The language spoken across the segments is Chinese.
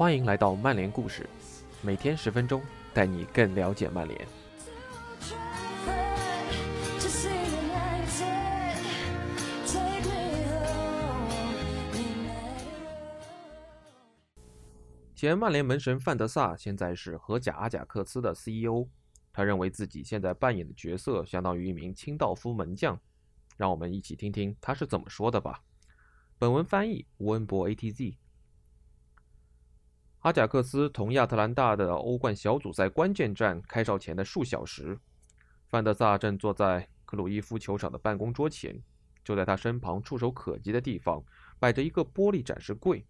欢迎来到曼联故事，每天十分钟，带你更了解曼联。前曼联门神范德萨现在是荷甲阿贾克斯的 CEO，他认为自己现在扮演的角色相当于一名清道夫门将。让我们一起听听他是怎么说的吧。本文翻译：吴恩博 ATZ。阿贾克斯同亚特兰大的欧冠小组赛关键战开哨前的数小时，范德萨正坐在克鲁伊夫球场的办公桌前，就在他身旁触手可及的地方摆着一个玻璃展示柜。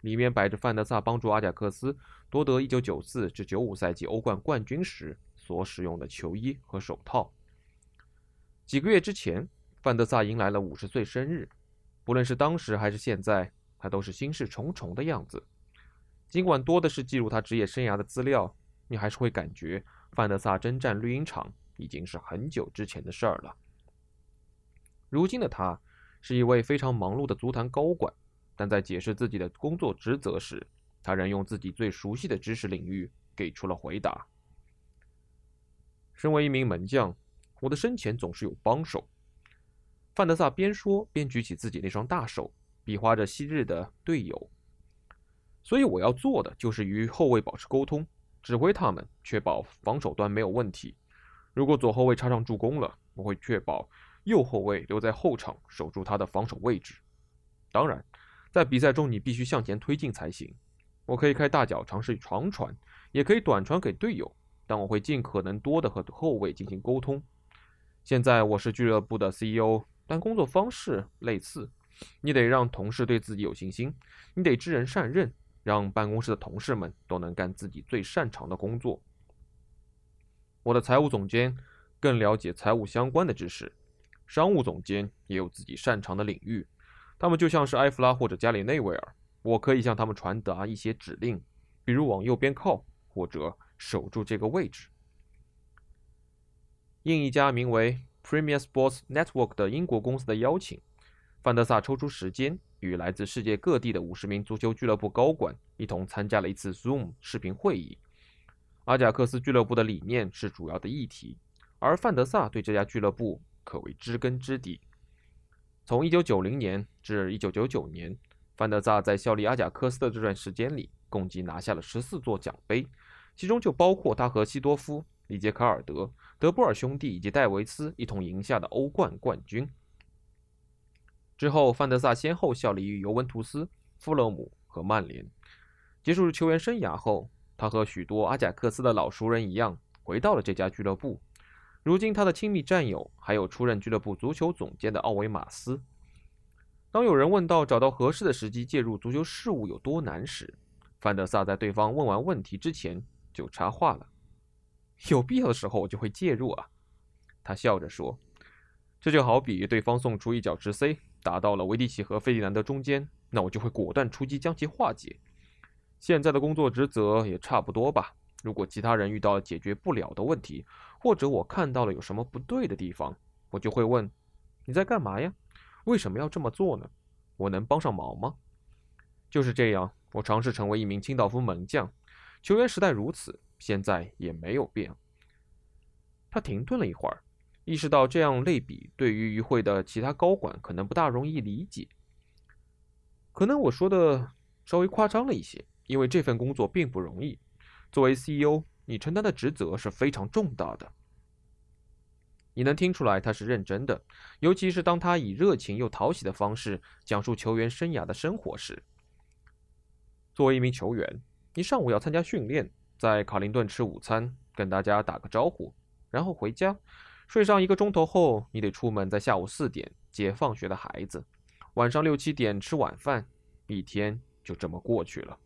里面摆着范德萨帮助阿贾克斯夺得1994至95赛季欧冠冠军时所使用的球衣和手套。几个月之前，范德萨迎来了50岁生日，不论是当时还是现在，他都是心事重重的样子。尽管多的是记录他职业生涯的资料，你还是会感觉范德萨征战绿茵场已经是很久之前的事儿了。如今的他是一位非常忙碌的足坛高管。但在解释自己的工作职责时，他仍用自己最熟悉的知识领域给出了回答。身为一名门将，我的身前总是有帮手。范德萨边说边举起自己那双大手，比划着昔日的队友。所以我要做的就是与后卫保持沟通，指挥他们，确保防守端没有问题。如果左后卫插上助攻了，我会确保右后卫留在后场守住他的防守位置。当然。在比赛中，你必须向前推进才行。我可以开大脚尝试长传，也可以短传给队友，但我会尽可能多的和后卫进行沟通。现在我是俱乐部的 CEO，但工作方式类似。你得让同事对自己有信心，你得知人善任，让办公室的同事们都能干自己最擅长的工作。我的财务总监更了解财务相关的知识，商务总监也有自己擅长的领域。他们就像是埃弗拉或者加里内维尔，我可以向他们传达一些指令，比如往右边靠，或者守住这个位置。应一家名为 Premier Sports Network 的英国公司的邀请，范德萨抽出时间与来自世界各地的五十名足球俱乐部高管一同参加了一次 Zoom 视频会议。阿贾克斯俱乐部的理念是主要的议题，而范德萨对这家俱乐部可谓知根知底。从1990年至1999年，范德萨在效力阿贾克斯的这段时间里，共计拿下了14座奖杯，其中就包括他和西多夫、里杰卡尔德、德波尔兄弟以及戴维斯一同赢下的欧冠冠军。之后，范德萨先后效力于尤文图斯、富勒姆和曼联。结束球员生涯后，他和许多阿贾克斯的老熟人一样，回到了这家俱乐部。如今，他的亲密战友还有出任俱乐部足球总监的奥维马斯。当有人问到找到合适的时机介入足球事务有多难时，范德萨在对方问完问题之前就插话了：“有必要的时候，我就会介入啊。”他笑着说：“这就好比对方送出一脚直 C，打到了维迪奇和费迪南德中间，那我就会果断出击将其化解。现在的工作职责也差不多吧。”如果其他人遇到了解决不了的问题，或者我看到了有什么不对的地方，我就会问：“你在干嘛呀？为什么要这么做呢？我能帮上忙吗？”就是这样，我尝试成为一名清道夫门将。球员时代如此，现在也没有变。他停顿了一会儿，意识到这样类比对于与会的其他高管可能不大容易理解。可能我说的稍微夸张了一些，因为这份工作并不容易。作为 CEO，你承担的职责是非常重大的。你能听出来他是认真的，尤其是当他以热情又讨喜的方式讲述球员生涯的生活时。作为一名球员，你上午要参加训练，在卡林顿吃午餐，跟大家打个招呼，然后回家睡上一个钟头后，你得出门，在下午四点接放学的孩子，晚上六七点吃晚饭，一天就这么过去了。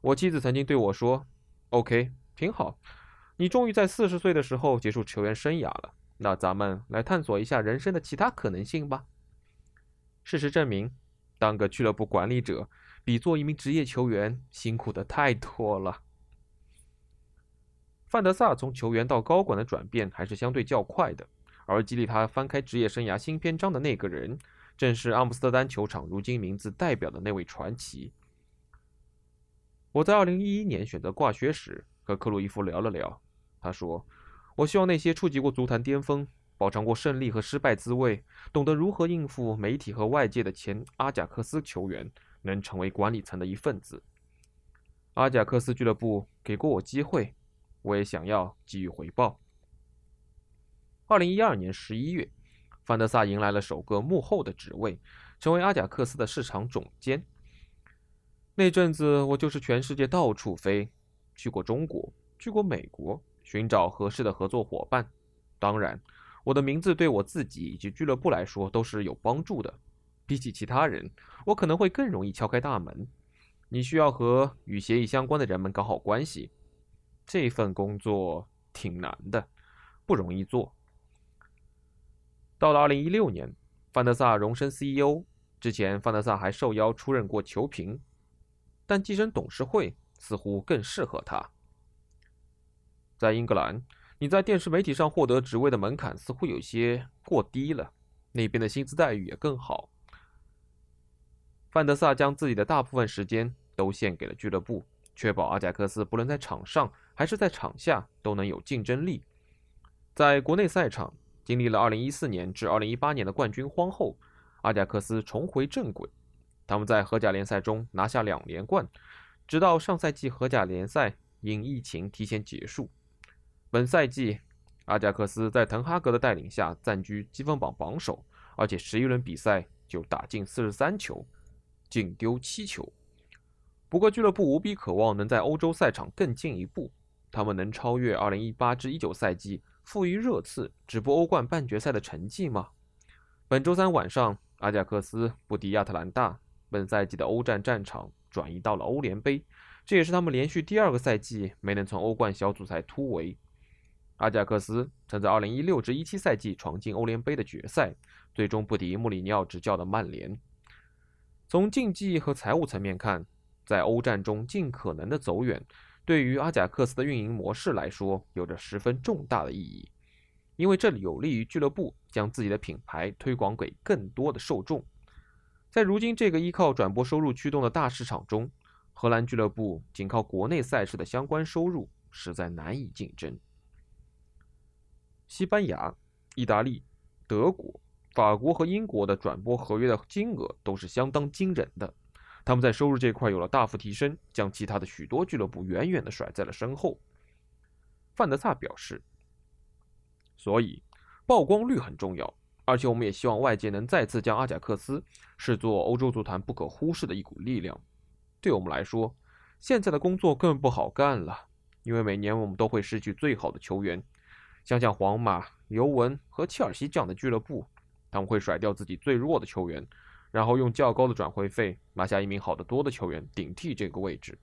我妻子曾经对我说。OK，挺好。你终于在四十岁的时候结束球员生涯了。那咱们来探索一下人生的其他可能性吧。事实证明，当个俱乐部管理者比做一名职业球员辛苦的太多了。范德萨从球员到高管的转变还是相对较快的，而激励他翻开职业生涯新篇章的那个人，正是阿姆斯特丹球场如今名字代表的那位传奇。我在2011年选择挂靴时和克鲁伊夫聊了聊，他说：“我希望那些触及过足坛巅峰、饱尝过胜利和失败滋味、懂得如何应付媒体和外界的前阿贾克斯球员能成为管理层的一份子。阿贾克斯俱乐部给过我机会，我也想要给予回报。”二零一二年十一月，范德萨迎来了首个幕后的职位，成为阿贾克斯的市场总监。那阵子，我就是全世界到处飞，去过中国，去过美国，寻找合适的合作伙伴。当然，我的名字对我自己以及俱乐部来说都是有帮助的。比起其他人，我可能会更容易敲开大门。你需要和与协议相关的人们搞好关系，这份工作挺难的，不容易做。到了2016年，范德萨荣升 CEO 之前，范德萨还受邀出任过球评，但跻身董事会似乎更适合他。在英格兰，你在电视媒体上获得职位的门槛似乎有些过低了，那边的薪资待遇也更好。范德萨将自己的大部分时间都献给了俱乐部，确保阿贾克斯不论在场上还是在场下都能有竞争力。在国内赛场。经历了2014年至2018年的冠军荒后，阿贾克斯重回正轨。他们在荷甲联赛中拿下两连冠，直到上赛季荷甲联赛因疫情提前结束。本赛季，阿贾克斯在滕哈格的带领下暂居积分榜榜首，而且十一轮比赛就打进四十三球，仅丢七球。不过，俱乐部无比渴望能在欧洲赛场更进一步，他们能超越2018至19赛季。负于热刺直播欧冠半决赛的成绩吗？本周三晚上，阿贾克斯不敌亚特兰大，本赛季的欧战战场转移到了欧联杯，这也是他们连续第二个赛季没能从欧冠小组赛突围。阿贾克斯曾在2016至17赛季闯进欧联杯的决赛，最终不敌穆里尼奥执教的曼联。从竞技和财务层面看，在欧战中尽可能的走远。对于阿贾克斯的运营模式来说，有着十分重大的意义，因为这里有利于俱乐部将自己的品牌推广给更多的受众。在如今这个依靠转播收入驱动的大市场中，荷兰俱乐部仅靠国内赛事的相关收入实在难以竞争。西班牙、意大利、德国、法国和英国的转播合约的金额都是相当惊人的。他们在收入这块有了大幅提升，将其他的许多俱乐部远远地甩在了身后。范德萨表示：“所以曝光率很重要，而且我们也希望外界能再次将阿贾克斯视作欧洲足坛不可忽视的一股力量。对我们来说，现在的工作更不好干了，因为每年我们都会失去最好的球员。想想皇马、尤文和切尔西这样的俱乐部，他们会甩掉自己最弱的球员。”然后用较高的转会费拿下一名好得多的球员顶替这个位置。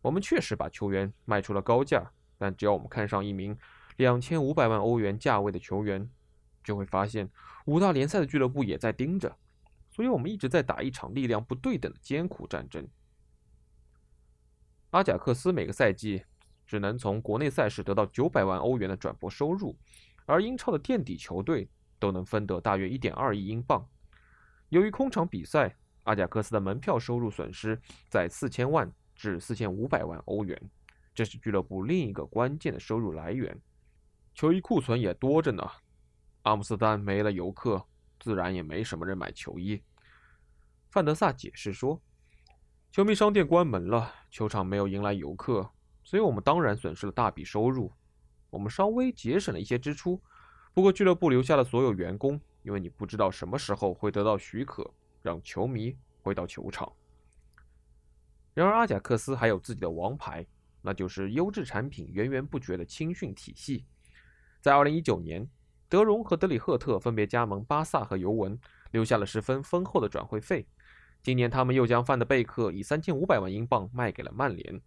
我们确实把球员卖出了高价，但只要我们看上一名两千五百万欧元价位的球员，就会发现五大联赛的俱乐部也在盯着。所以，我们一直在打一场力量不对等的艰苦战争。阿贾克斯每个赛季只能从国内赛事得到九百万欧元的转播收入，而英超的垫底球队都能分得大约一点二亿英镑。由于空场比赛，阿贾克斯的门票收入损失在四千万至四千五百万欧元，这是俱乐部另一个关键的收入来源。球衣库存也多着呢。阿姆斯丹没了游客，自然也没什么人买球衣。范德萨解释说：“球迷商店关门了，球场没有迎来游客，所以我们当然损失了大笔收入。我们稍微节省了一些支出，不过俱乐部留下了所有员工。”因为你不知道什么时候会得到许可，让球迷回到球场。然而，阿贾克斯还有自己的王牌，那就是优质产品源源不绝的青训体系。在2019年，德容和德里赫特分别加盟巴萨和尤文，留下了十分丰厚的转会费。今年，他们又将范德贝克以3500万英镑卖给了曼联。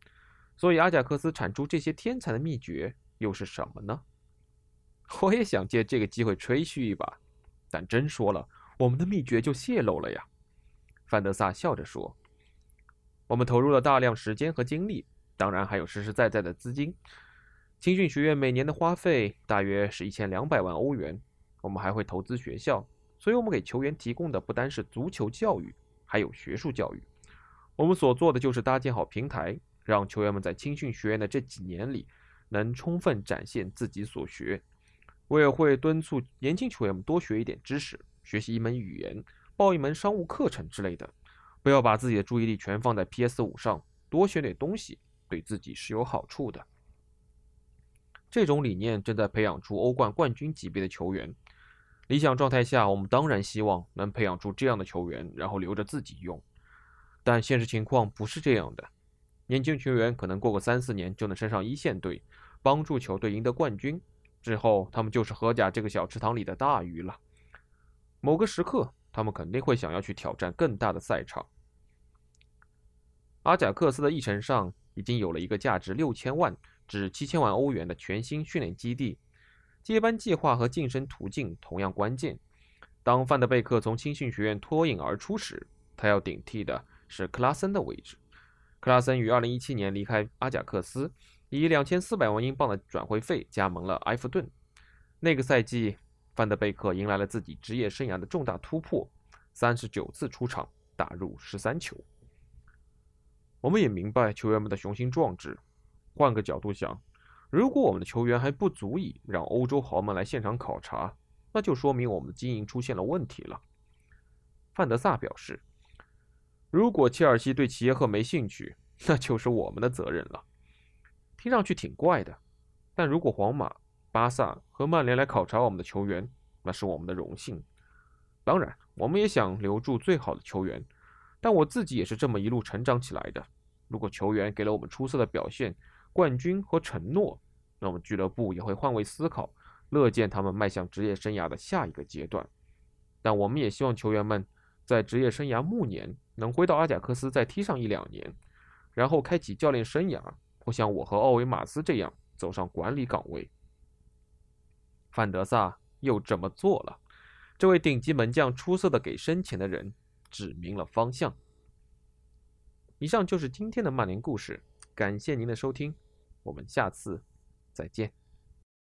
所以，阿贾克斯产出这些天才的秘诀又是什么呢？我也想借这个机会吹嘘一把。但真说了，我们的秘诀就泄露了呀。”范德萨笑着说，“我们投入了大量时间和精力，当然还有实实在在的资金。青训学院每年的花费大约是一千两百万欧元。我们还会投资学校，所以我们给球员提供的不单是足球教育，还有学术教育。我们所做的就是搭建好平台，让球员们在青训学院的这几年里能充分展现自己所学。我也会敦促年轻球员们多学一点知识，学习一门语言，报一门商务课程之类的，不要把自己的注意力全放在 PS 五上，多学点东西对自己是有好处的。这种理念正在培养出欧冠冠军级别的球员。理想状态下，我们当然希望能培养出这样的球员，然后留着自己用。但现实情况不是这样的，年轻球员可能过个三四年就能升上一线队，帮助球队赢得冠军。之后，他们就是荷甲这个小池塘里的大鱼了。某个时刻，他们肯定会想要去挑战更大的赛场。阿贾克斯的议程上已经有了一个价值六千万至七千万欧元的全新训练基地，接班计划和晋升途径同样关键。当范德贝克从青训学院脱颖而出时，他要顶替的是克拉森的位置。克拉森于二零一七年离开阿贾克斯。以两千四百万英镑的转会费加盟了埃弗顿。那个赛季，范德贝克迎来了自己职业生涯的重大突破：三十九次出场，打入十三球。我们也明白球员们的雄心壮志。换个角度想，如果我们的球员还不足以让欧洲豪门来现场考察，那就说明我们的经营出现了问题了。范德萨表示：“如果切尔西对齐耶赫没兴趣，那就是我们的责任了。”听上去挺怪的，但如果皇马、巴萨和曼联来考察我们的球员，那是我们的荣幸。当然，我们也想留住最好的球员，但我自己也是这么一路成长起来的。如果球员给了我们出色的表现、冠军和承诺，那么俱乐部也会换位思考，乐见他们迈向职业生涯的下一个阶段。但我们也希望球员们在职业生涯暮年能回到阿贾克斯再踢上一两年，然后开启教练生涯。或像我和奥维马斯这样走上管理岗位，范德萨又这么做了。这位顶级门将出色的给身前的人指明了方向。以上就是今天的曼联故事，感谢您的收听，我们下次再见。